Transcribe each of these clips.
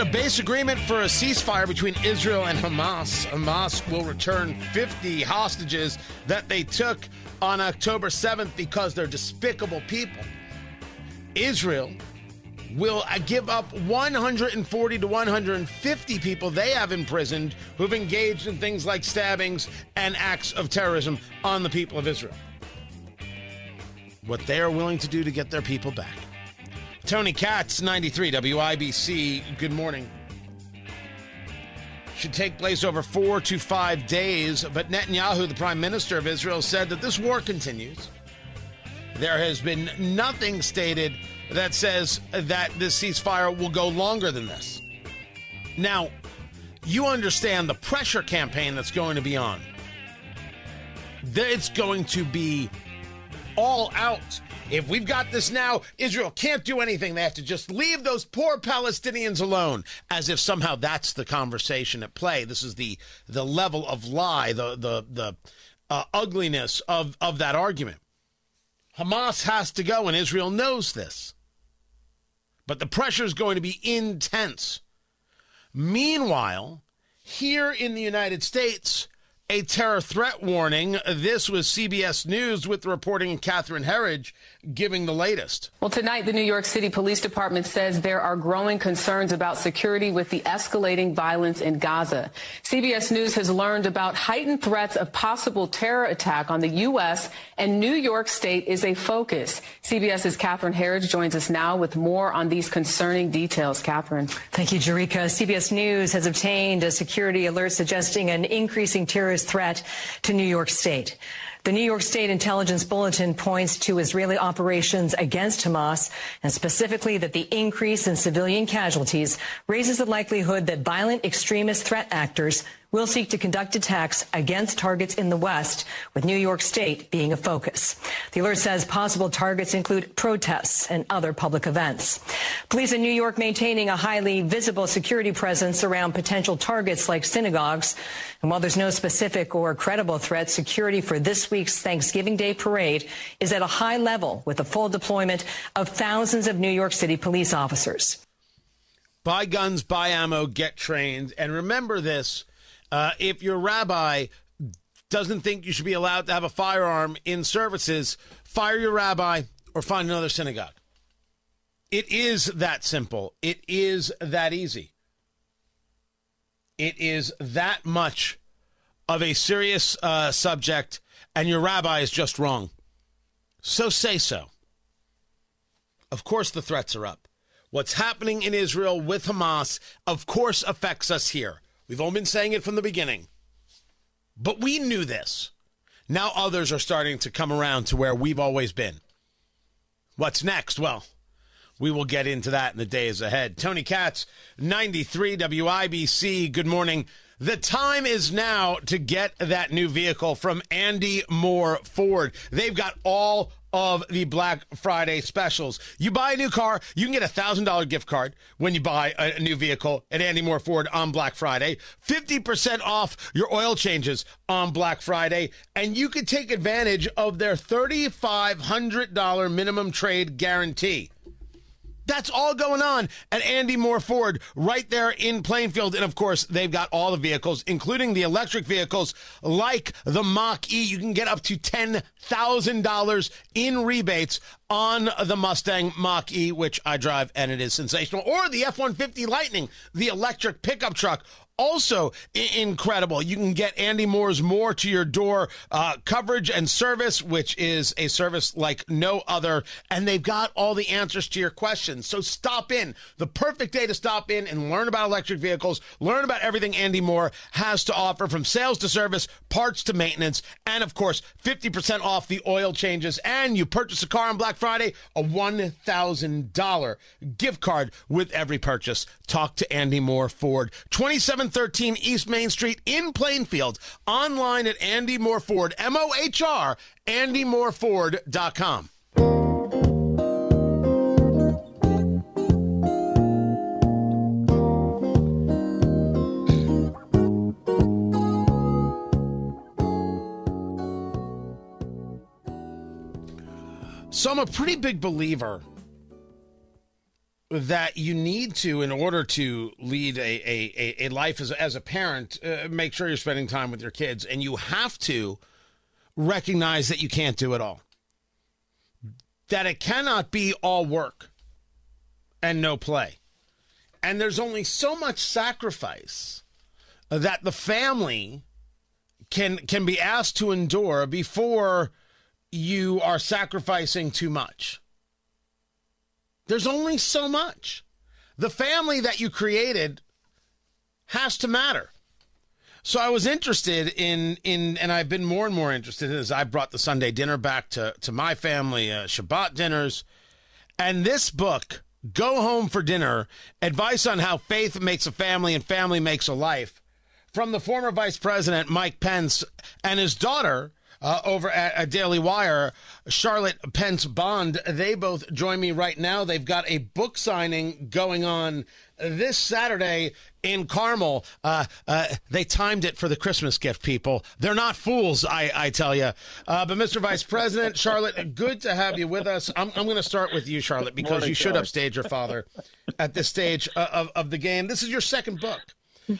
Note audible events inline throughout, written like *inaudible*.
a base agreement for a ceasefire between Israel and Hamas. Hamas will return 50 hostages that they took on October 7th because they're despicable people. Israel will uh, give up 140 to 150 people they have imprisoned who've engaged in things like stabbings and acts of terrorism on the people of Israel. What they are willing to do to get their people back. Tony Katz, 93 WIBC. Good morning. Should take place over four to five days, but Netanyahu, the prime minister of Israel, said that this war continues. There has been nothing stated that says that this ceasefire will go longer than this. Now, you understand the pressure campaign that's going to be on. It's going to be all out if we've got this now, Israel can't do anything. They have to just leave those poor Palestinians alone, as if somehow that's the conversation at play. This is the the level of lie, the the the uh, ugliness of of that argument. Hamas has to go, and Israel knows this. But the pressure is going to be intense. Meanwhile, here in the United States, a terror threat warning. This was CBS News with the reporting Catherine Herridge giving the latest. Well, tonight, the New York City Police Department says there are growing concerns about security with the escalating violence in Gaza. CBS News has learned about heightened threats of possible terror attack on the U.S., and New York State is a focus. CBS's Catherine Herridge joins us now with more on these concerning details. Catherine. Thank you, Jericka. CBS News has obtained a security alert suggesting an increasing terrorist threat to New York State. The New York State Intelligence Bulletin points to Israeli operations against Hamas and specifically that the increase in civilian casualties raises the likelihood that violent extremist threat actors will seek to conduct attacks against targets in the West, with New York State being a focus. The alert says possible targets include protests and other public events. Police in New York maintaining a highly visible security presence around potential targets like synagogues. And while there's no specific or credible threat, security for this week's Thanksgiving Day parade is at a high level with a full deployment of thousands of New York City police officers. Buy guns, buy ammo, get trained. And remember this uh, if your rabbi doesn't think you should be allowed to have a firearm in services, fire your rabbi or find another synagogue. It is that simple. It is that easy. It is that much of a serious uh, subject, and your rabbi is just wrong. So say so. Of course, the threats are up. What's happening in Israel with Hamas, of course, affects us here. We've all been saying it from the beginning. But we knew this. Now others are starting to come around to where we've always been. What's next? Well, we will get into that in the days ahead. Tony Katz, 93 WIBC. Good morning. The time is now to get that new vehicle from Andy Mohr Ford. They've got all of the Black Friday specials. You buy a new car, you can get a $1,000 gift card when you buy a new vehicle at Andy Mohr Ford on Black Friday, 50% off your oil changes on Black Friday, and you could take advantage of their $3,500 minimum trade guarantee. That's all going on at Andy Mohr Ford right there in Plainfield. And of course, they've got all the vehicles, including the electric vehicles like the Mach E. You can get up to $10,000 in rebates on the Mustang Mach E, which I drive, and it is sensational, or the F 150 Lightning, the electric pickup truck also I- incredible. You can get Andy Mohr's More to Your Door uh, coverage and service, which is a service like no other. And they've got all the answers to your questions. So stop in. The perfect day to stop in and learn about electric vehicles, learn about everything Andy Mohr has to offer from sales to service, parts to maintenance, and of course, 50% off the oil changes. And you purchase a car on Black Friday, a $1,000 gift card with every purchase. Talk to Andy Mohr Ford. 27 13 East Main Street in Plainfield. Online at Andy Mohr Ford, M O H R, AndyMohrFord.com. So I'm a pretty big believer that you need to, in order to lead a, a, a life as, as a parent, uh, make sure you're spending time with your kids. And you have to recognize that you can't do it all. That it cannot be all work and no play. And there's only so much sacrifice that the family can can be asked to endure before you are sacrificing too much. There's only so much. The family that you created has to matter. So I was interested in in, and I've been more and more interested as I brought the Sunday dinner back to to my family, uh, Shabbat dinners, and this book, Go Home for Dinner: Advice on How Faith Makes a Family and Family Makes a Life, from the former Vice President Mike Pence and his daughter uh, over at, at Daily Wire, Charlotte Pence Bond. They both join me right now. They've got a book signing going on this Saturday in Carmel. Uh, uh, they timed it for the Christmas gift, people. They're not fools, I, I tell you. Uh, but, Mr. Vice President, Charlotte, good to have you with us. I'm, I'm going to start with you, Charlotte, because Morning, you should Charlie. upstage your father at this stage uh, of, of the game. This is your second book.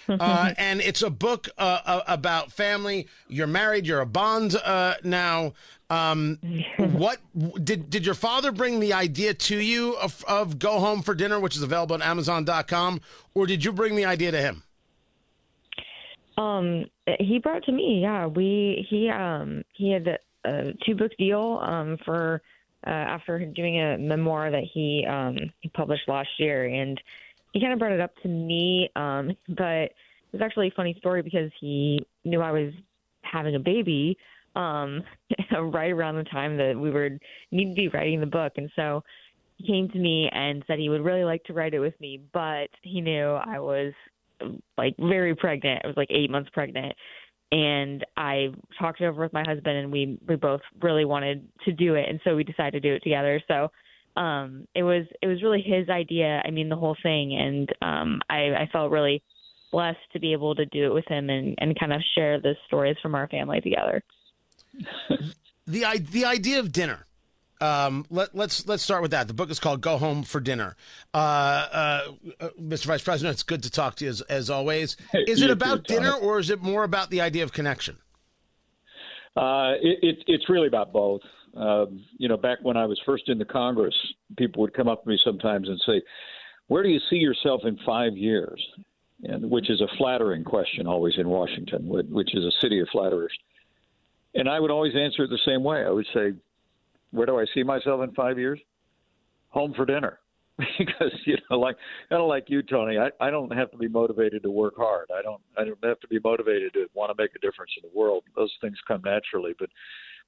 Uh, *laughs* and it's a book uh, uh, about family. You're married. You're a bond uh, now. Um, what did did your father bring the idea to you of, of Go Home for Dinner, which is available on Amazon.com, or did you bring the idea to him? Um, he brought it to me. Yeah, we he um he had a two book deal um for uh, after doing a memoir that he um he published last year, and he kind of brought it up to me. Um, but it was actually a funny story because he knew I was having a baby um *laughs* right around the time that we were need to be writing the book, and so he came to me and said he would really like to write it with me, but he knew I was like very pregnant. I was like eight months pregnant. And I talked it over with my husband and we, we both really wanted to do it and so we decided to do it together. So um it was it was really his idea, I mean the whole thing and um I, I felt really blessed to be able to do it with him and, and kind of share the stories from our family together. *laughs* the the idea of dinner. Um, let, let's let's start with that. The book is called "Go Home for Dinner." Uh, uh, uh, Mr. Vice President, it's good to talk to you as, as always. *laughs* Is it about dinner, or is it more about the idea of connection? Uh, it, it, it's really about both. Um, you know, back when I was first in the Congress, people would come up to me sometimes and say, "Where do you see yourself in five years?" And which is a flattering question always in Washington, which is a city of flatterers. And I would always answer it the same way. I would say, "Where do I see myself in five years? Home for dinner." *laughs* because you know, like kind of like you, Tony, I, I don't have to be motivated to work hard. I don't I don't have to be motivated to want to make a difference in the world. Those things come naturally, but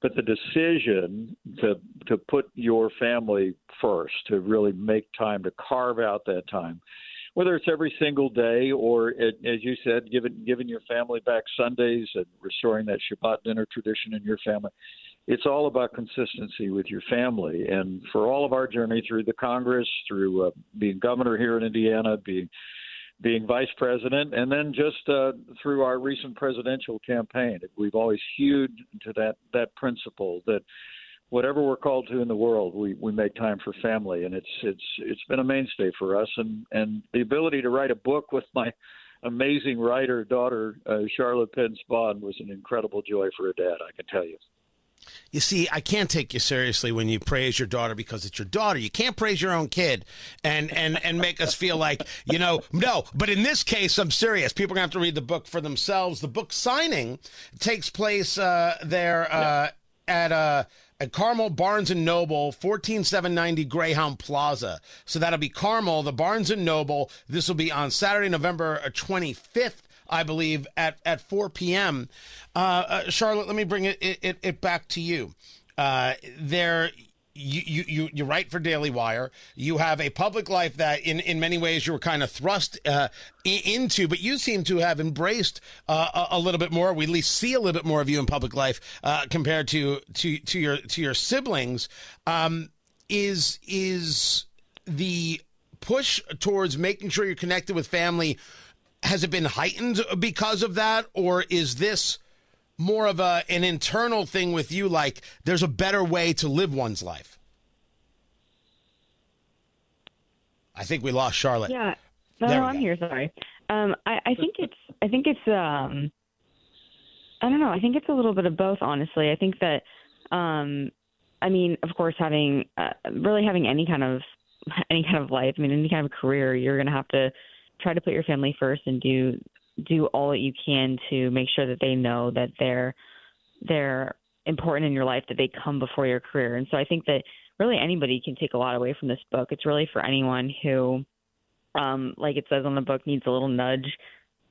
but the decision to to put your family first, to really make time to carve out that time, whether it's every single day or it, as you said, giving giving your family back Sundays and restoring that Shabbat dinner tradition in your family. It's all about consistency with your family, and for all of our journey through the Congress, through uh, being governor here in Indiana, being being vice president, and then just uh, through our recent presidential campaign. We've always hewed to that that principle that whatever we're called to in the world, we, we make time for family, and it's it's it's been a mainstay for us. And and the ability to write a book with my amazing writer daughter uh, Charlotte Pence Bond was an incredible joy for a dad. I can tell you. You see, I can't take you seriously when you praise your daughter because it's your daughter. You can't praise your own kid and and and make us feel like you know no. But in this case, I'm serious. People are gonna have to read the book for themselves. The book signing takes place uh, there uh, at uh, at Carmel Barnes and Noble, 14790 Greyhound Plaza. So that'll be Carmel, the Barnes and Noble. This will be on Saturday, November 25th. I believe, at, at 4 p.m. Uh, uh, Charlotte, let me bring it, it, it back to you. Uh, there, you, you, you write for Daily Wire. You have a public life that, in, in many ways, you were kind of thrust uh, into, but you seem to have embraced uh, a, little bit more. We at least see a little bit more of you in public life uh, compared to, to to your to your siblings. Um, is is the push towards making sure you're connected with family has it been heightened because of that, or is this more of a an internal thing with you? Like there's a better way to live one's life. I think we lost Charlotte. Yeah, no, I'm go. here. Sorry. Um, I, I think it's I think it's um, I don't know. I think it's a little bit of both. Honestly, I think that um, I mean, of course, having uh, really having any kind of any kind of life. I mean, any kind of career, you're going to have to try to put your family first and do do all that you can to make sure that they know that they're they're important in your life that they come before your career. And so i think that really anybody can take a lot away from this book. It's really for anyone who um like it says on the book needs a little nudge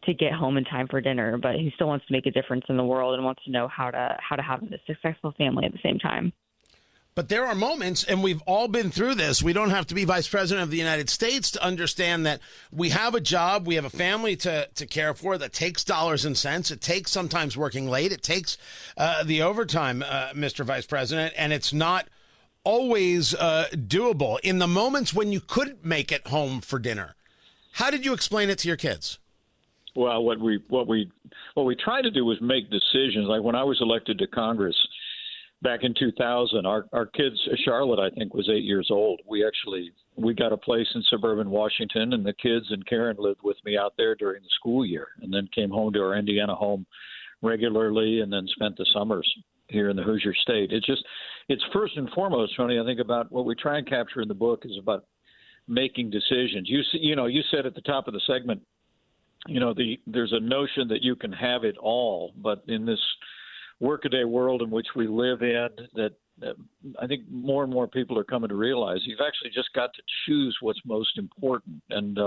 to get home in time for dinner but who still wants to make a difference in the world and wants to know how to how to have a successful family at the same time but there are moments, and we've all been through this. We don't have to be vice president of the United States to understand that we have a job, we have a family to, to care for that takes dollars and cents. It takes sometimes working late, it takes uh, the overtime, uh, Mr. Vice President, and it's not always uh, doable. In the moments when you couldn't make it home for dinner, how did you explain it to your kids? Well, what we what we what we tried to do was make decisions. Like when I was elected to Congress back in 2000 our our kids charlotte i think was eight years old. We actually we got a place in suburban washington and the kids and karen lived with me out there during the school year and then came home to our indiana home regularly and then spent the summers here in the hoosier state. It's just it's first and foremost tony i think about what we try and capture in the book is about making decisions. You you know you said at the top of the segment you know the there's a notion that you can have it all but in this workaday world in which we live in that I think more and more people are coming to realize you've actually just got to choose what's most important. And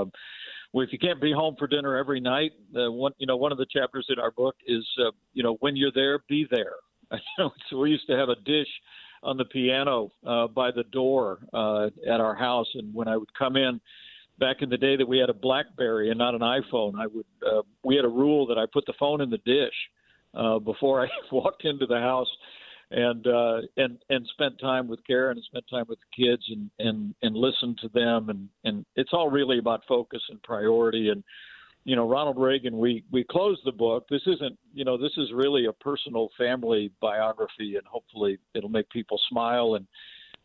well, if you can't be home for dinner every night, uh, one you know one of the chapters in our book is uh, you know when you're there, be there. *laughs* so we used to have a dish on the piano uh, by the door uh, at our house, and when I would come in back in the day that we had a BlackBerry and not an iPhone, I would uh, we had a rule that I put the phone in the dish uh, before I *laughs* walked into the house and uh, and and spent time with Karen and spent time with the kids and and and listened to them. And and it's all really about focus and priority. And you know Ronald Reagan we we closed the book. This isn't you know this is really a personal family biography and hopefully it'll make people smile and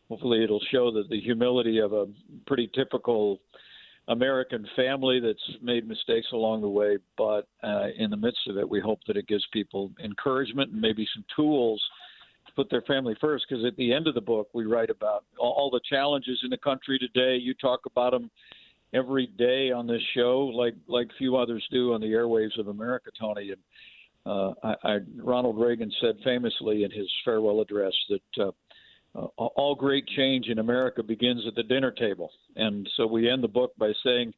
hopefully it'll show that the humility of a pretty typical American family that's made mistakes along the way, but uh, in the midst of it, we hope that it gives people encouragement and maybe some tools to put their family first. Because at the end of the book, we write about all the challenges in the country today. You talk about them every day on this show, like like few others do on the airwaves of America, Tony. And uh, I, I, Ronald Reagan said famously in his farewell address that. Uh, uh, all great change in America begins at the dinner table. And so we end the book by saying,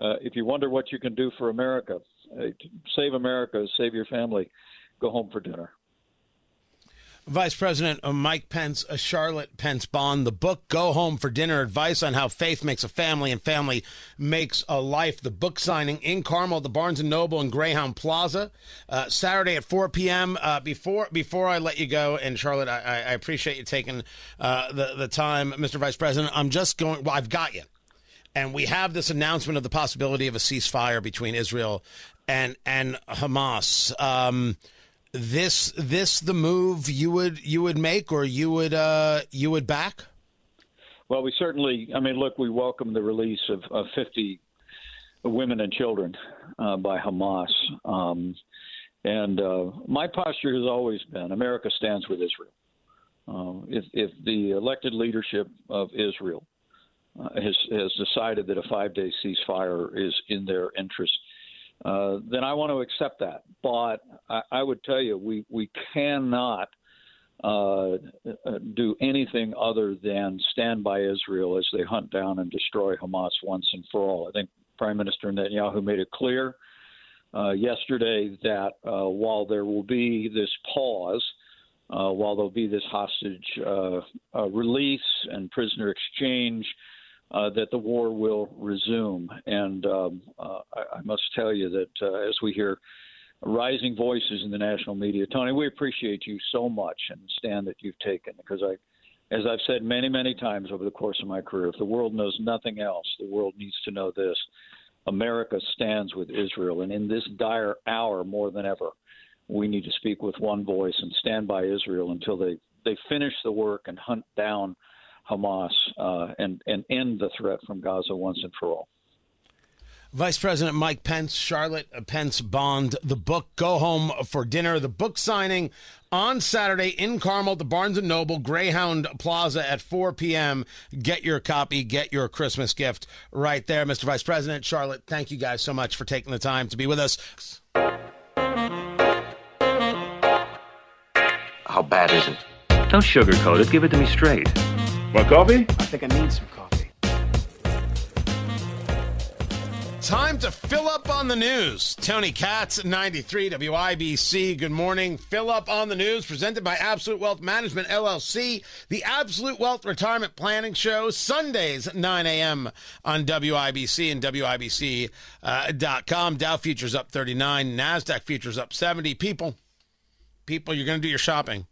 uh, if you wonder what you can do for America, uh, save America, save your family, go home for dinner. Vice President Mike Pence, a Charlotte Pence Bond, the book Go Home for Dinner Advice on How Faith Makes a Family and Family Makes a Life. The book signing in Carmel, the Barnes and Noble in Greyhound Plaza, uh, Saturday at 4 p.m. Uh, before before I let you go, and Charlotte, I, I appreciate you taking uh, the, the time, Mr. Vice President. I'm just going, well, I've got you. And we have this announcement of the possibility of a ceasefire between Israel and, and Hamas. Um, this this the move you would you would make or you would uh, you would back? Well, we certainly. I mean, look, we welcome the release of, of 50 women and children uh, by Hamas. Um, and uh, my posture has always been America stands with Israel. Uh, if, if the elected leadership of Israel uh, has, has decided that a five day ceasefire is in their interest, uh, then I want to accept that. But I, I would tell you, we, we cannot uh, do anything other than stand by Israel as they hunt down and destroy Hamas once and for all. I think Prime Minister Netanyahu made it clear uh, yesterday that uh, while there will be this pause, uh, while there'll be this hostage uh, release and prisoner exchange, Uh, that the war will resume. And um, uh, I, I, must tell you that uh, as we hear rising voices in the national media. Tony, we appreciate you so much and the stand that you've taken because I, as I've said many, many times over the course of my career, if the world knows nothing else, the world needs to know this. America stands with Israel, and in this dire hour more than ever, we need to speak with one voice and stand by Israel until they, they finish the work and hunt down Hamas uh, and, and end the threat from Gaza once and for all. Vice President Mike Pence, Charlotte Pence Bond, the book Go Home for Dinner, the book signing on Saturday in Carmel at the Barnes & Noble Greyhound Plaza at 4 p.m. Get your copy, get your Christmas gift right there. Mr. Vice President, Charlotte, thank you guys so much for taking the time to be with us. How bad is it? Don't sugarcoat it. Give it to me straight. Want coffee? I think I need some coffee. Time to fill up on the news. Tony Katz, 93 WIBC. Good morning. Fill up on the news presented by Absolute Wealth Management LLC, the Absolute Wealth Retirement Planning Show, Sundays, 9 a.m. on WIBC and WIBC.com. Uh, Dow futures up 39, NASDAQ futures up 70. People, people, you're going to do your shopping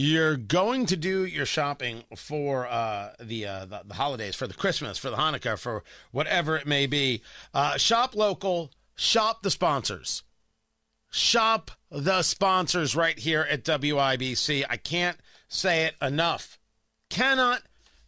you're going to do your shopping for uh, the, uh, the, the holidays, for the Christmas, for the Hanukkah, for whatever it may be. Uh, shop local, shop the sponsors. Shop the sponsors right here at WIBC. I can't say it enough. Cannot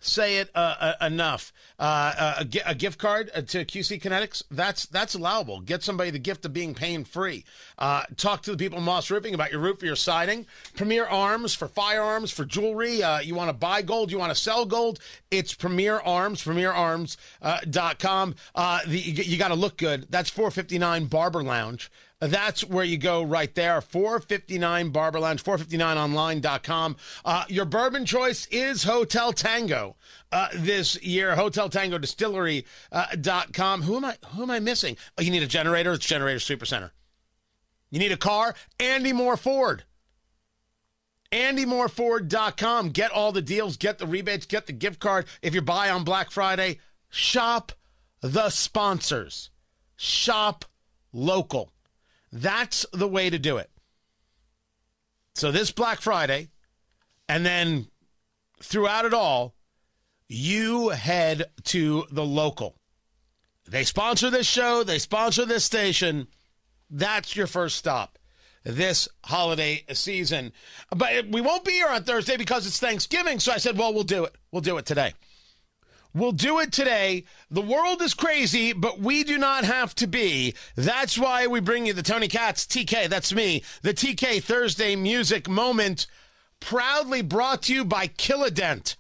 say it uh, uh, enough. Uh, a, a, gift card uh, to QC Kinetics, that's that's allowable. Get somebody the gift of being pain free. Uh, talk to the people in Moss Roofing about your roof or your siding. Premier Arms for firearms, for jewelry. Uh, you want to buy gold, you want to sell gold. It's Premier Arms, premierarms.com. Uh, the, you got to look good. That's 459 Barber Lounge. That's where you go right there. 459 Barber Lounge, 459online.com. Uh, your bourbon choice is Hotel Tango uh, this year. Hotel Tango Distillery.com. Uh, who am I who am I missing? Oh, you need a generator? It's Generator Supercenter. You need a car? Andy Mohr Ford. AndyMohrFord.com. Get all the deals, get the rebates, get the gift card. If you buy on Black Friday, shop the sponsors. Shop local. That's the way to do it. So this Black Friday, and then throughout it all, you head to the local. They sponsor this show, they sponsor this station. That's your first stop this holiday season. But we won't be here on Thursday because it's Thanksgiving. So I said, well, we'll do it. We'll do it today. We'll do it today. The world is crazy, but we do not have to be. That's why we bring you the Tony Katz TK. That's me. The TK Thursday music moment, proudly brought to you by Killadent.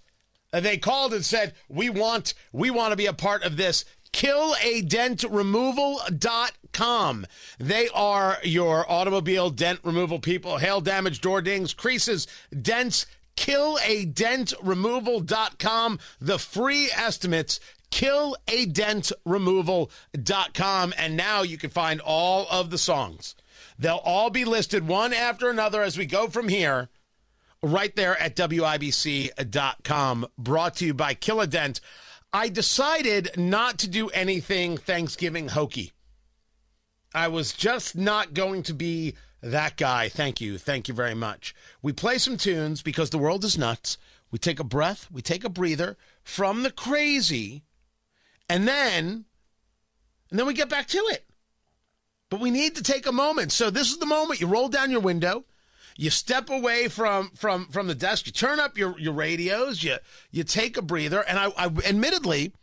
Uh, they called and said, "We want, we want to be a part of this." killadentremoval.com. They are your automobile dent removal people. Hail damage, door dings, creases, dents killadentremoval.com. The free estimates killadentremoval.com and now you can find all of the songs. They'll all be listed one after another as we go from here right there at wibc.com brought to you by Killadent. I decided not to do anything Thanksgiving hokey. I was just not going to be that guy. Thank you. Thank you very much. We play some tunes because the world is nuts. We take a breath, we take a breather from the crazy, and then and then we get back to it. But we need to take a moment. So this is the moment you roll down your window, you step away from from from the desk, you turn up your your radios, you you take a breather, and I, I admittedly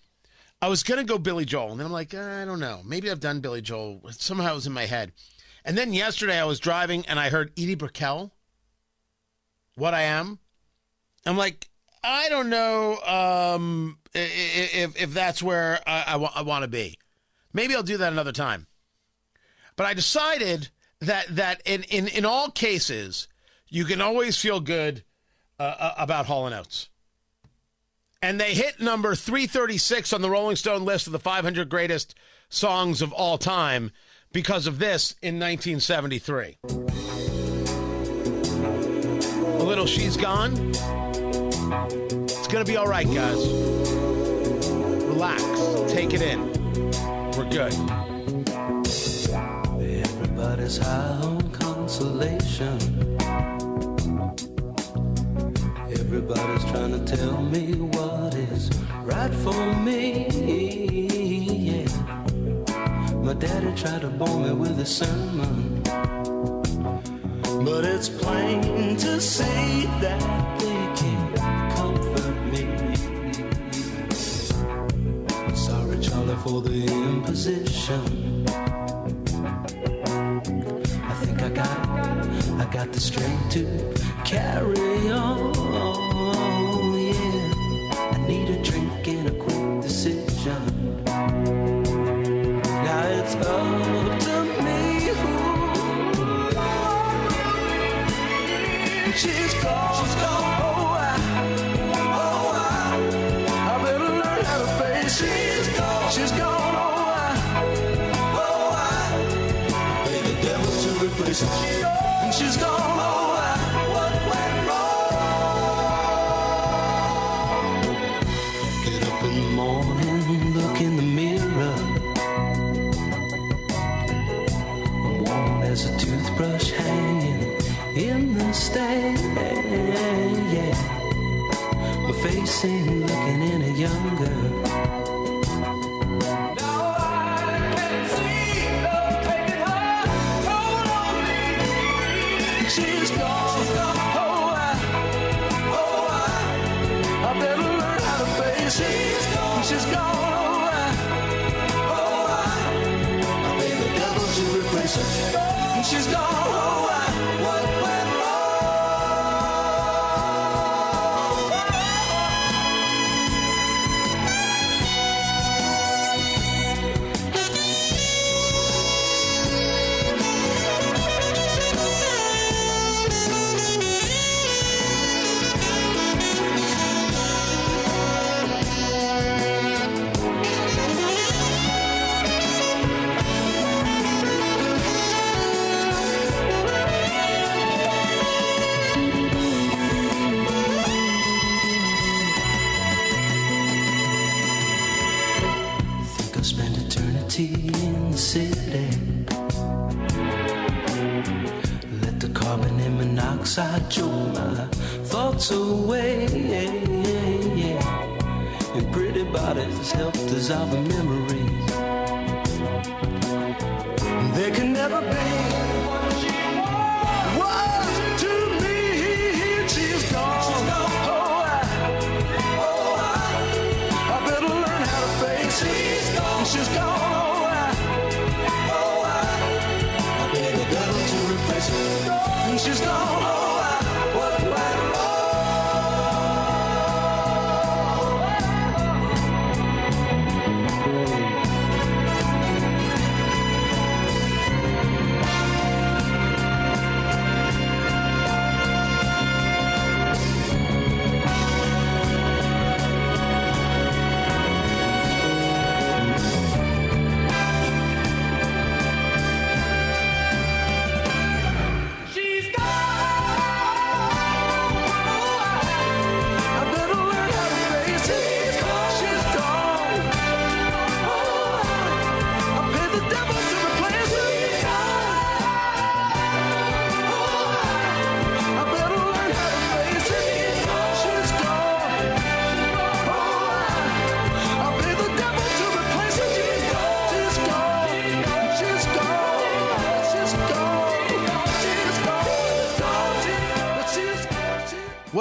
I was gonna go Billy Joel, and then I'm like, uh, I don't know. Maybe I've done Billy Joel. Somehow it was in my head. And then yesterday I was driving and I heard Edie Brickell, What I Am. I'm like, I don't know um, if if that's where I, I, I want to be. Maybe I'll do that another time. But I decided that that in in, in all cases, you can always feel good uh, uh about Hall Oates. And they hit number 336 on the Rolling Stone list of the 500 greatest songs of all time because of this in 1973. A little She's Gone. It's going to be all right, guys. Relax. Take it in. We're good. Everybody's high on consolation. Everybody's trying to tell me what Tried to bore me with a sermon. But it's plain to see that they can't comfort me. Sorry, Charlie, for the imposition. I think I got, I got the strength to carry on. She's gone. Bodies help dissolve the memories. There can never be what she was to me. She's gone. Oh, I, oh, I, I better learn how to face it. She's gone. She's gone. Oh, I, oh, I, I the devil to replace her. She's gone.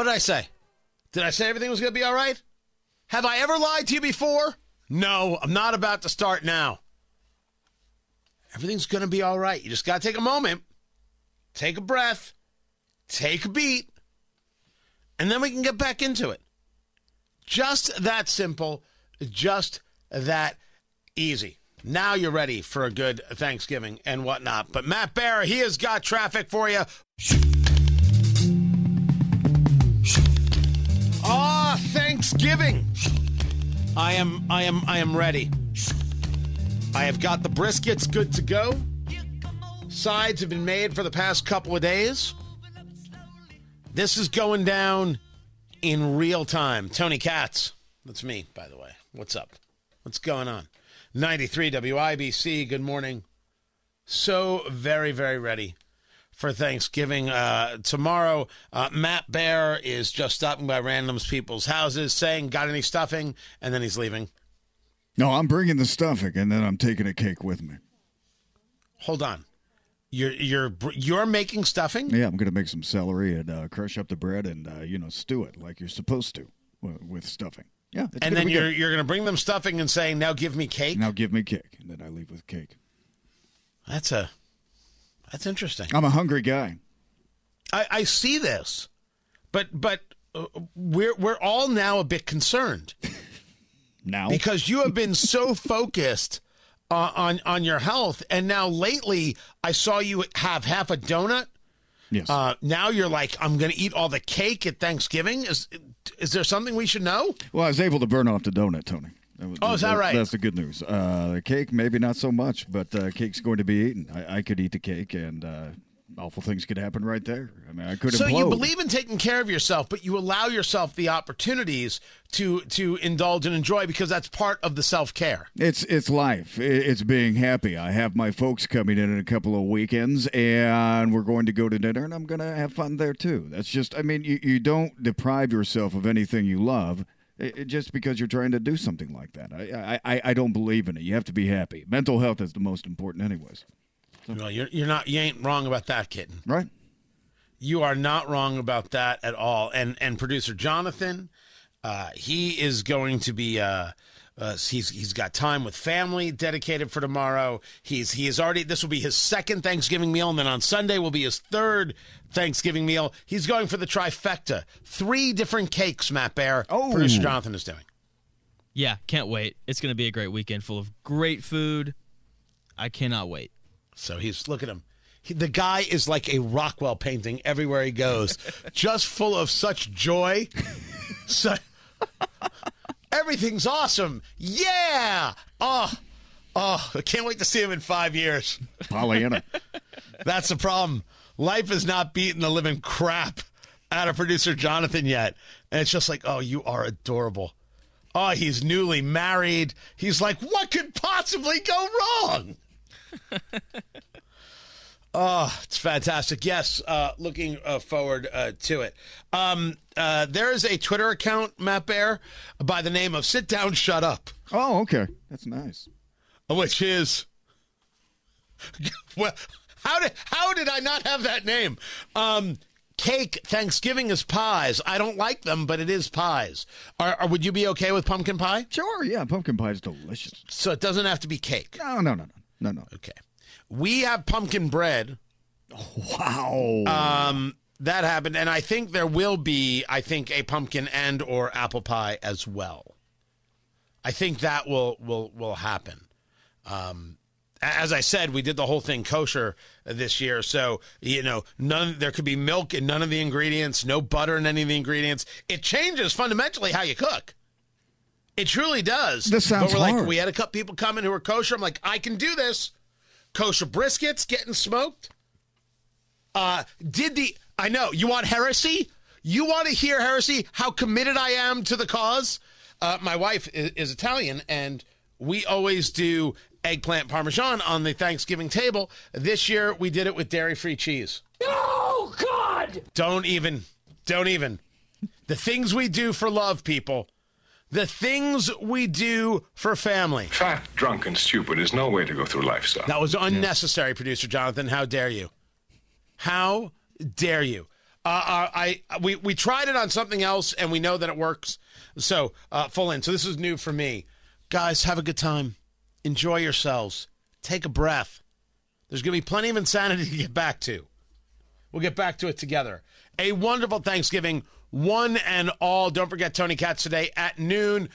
Did I say? Did I say everything was going to be all right? Have I ever lied to you before? No, I'm not about to start now. Everything's going to be all right. You just got to take a moment, take a breath, take a beat, and then we can get back into it. Just that simple, just that easy. Now you're ready for a good Thanksgiving and whatnot. But Matt Bear, he has got traffic for you. Thanksgiving. I am I am I am ready. I have got the briskets good to go. Sides have been made for the past couple of days. This is going down in real time. Tony Katz. That's me, by the way. What's up? What's going on? 93 WIBC. Good morning. So very, very ready for Thanksgiving. Uh, tomorrow, uh, Matt Bear is just stopping by random people's houses saying, Got any stuffing? And then he's leaving. No, I'm bringing the stuffing, and then I'm taking a cake with me. Hold on. You're you're you're making stuffing? Yeah, I'm going to make some celery and uh, crush up the bread and uh, you know stew it like you're supposed to with stuffing. Yeah, and then you're good. you're going to bring them stuffing and saying, "Now give me cake." now give me cake, and then I leave with cake. That's a that's interesting. I'm a hungry guy. I, I see this, but but uh, we're we're all now a bit concerned *laughs* Now, because you have been so *laughs* focused uh, on on your health, and now lately I saw you have half a donut. yes, Uh, now you're like, I'm going to eat all the cake at Thanksgiving. Is is there something we should know? well, I was able to burn off the donut, Tony. Oh, is that right? That's the good news. Uh, the cake, maybe not so much, but uh, cake's going to be eaten. I, I could eat the cake, and uh, awful things could happen right there. I mean, I could So implode. you believe in taking care of yourself, but you allow yourself the opportunities to to indulge and enjoy because that's part of the self care. It's it's life. It's being happy. I have my folks coming in in a couple of weekends, and we're going to go to dinner, and I'm going to have fun there too. That's just. I mean, you, you don't deprive yourself of anything you love just because you're trying to do something like that. I, I I don't believe in it. You have to be happy. Mental health is the most important, anyways. Well, you're you're not you ain't wrong about that, kitten. Right? You are not wrong about that at all. And and producer Jonathan, uh, he is going to be. Uh, uh, he's he's got time with family dedicated for tomorrow. He's he is already. This will be his second Thanksgiving meal, and then on Sunday will be his third Thanksgiving meal. He's going for the trifecta, three different cakes. Matt Bear, Oh. producer Jonathan is doing. Yeah, can't wait. It's going to be a great weekend full of great food. I cannot wait. So he's look at him. He, the guy is like a Rockwell painting everywhere he goes, *laughs* just full of such joy. *laughs* So, everything's awesome. Yeah. Oh, oh, I can't wait to see him in five years. Pollyanna. *laughs* That's the problem. Life is not beating the living crap out of producer Jonathan yet. And it's just like, oh, you are adorable. Oh, he's newly married. He's like, what could possibly go wrong? *laughs* Oh, it's fantastic. Yes, uh, looking uh, forward uh, to it. Um, uh, there is a Twitter account, Matt Bear, by the name of Sit Down, Shut Up, oh, okay. That's nice. which is. *laughs* Well, how did how did I not have that name? Um, cake Thanksgiving is pies. I don't like them, but it is pies. Are, are, would you be okay with pumpkin pie? Sure. Yeah, pumpkin pie is delicious. So it doesn't have to be cake. No, no, no, no, no, no. Okay. We have pumpkin bread. Wow. Um, that happened, and I think there will be, I think, a pumpkin and or apple pie as well. I think that will will will happen. Um, as I said, we did the whole thing kosher this year, so you know, none there could be milk in none of the ingredients, no butter in any of the ingredients. It changes fundamentally how you cook. It truly does. This sounds but we're like, hard. we had a couple people coming who were kosher. I'm like, I can do this. Kosher briskets getting smoked. Uh, did the I know you want heresy? You want to hear heresy? How committed I am to the cause? Uh, my wife is, is Italian, and we always do eggplant parmesan on the Thanksgiving table. This year we did it with dairy-free cheese. Oh, God! Don't even, don't even. The things we do for love, people. The things we do for family. Fat, drunk, and stupid is no way to go through life, son. That was unnecessary, producer Jonathan. How dare you? How dare you? Uh, uh, I we we tried it on something else, and we know that it works. So uh, full in. So this is new for me, guys. Have a good time. Enjoy yourselves. Take a breath. There's going to be plenty of insanity to get back to. We'll get back to it together. A wonderful Thanksgiving. One and all. Don't forget Tony Katz today at noon.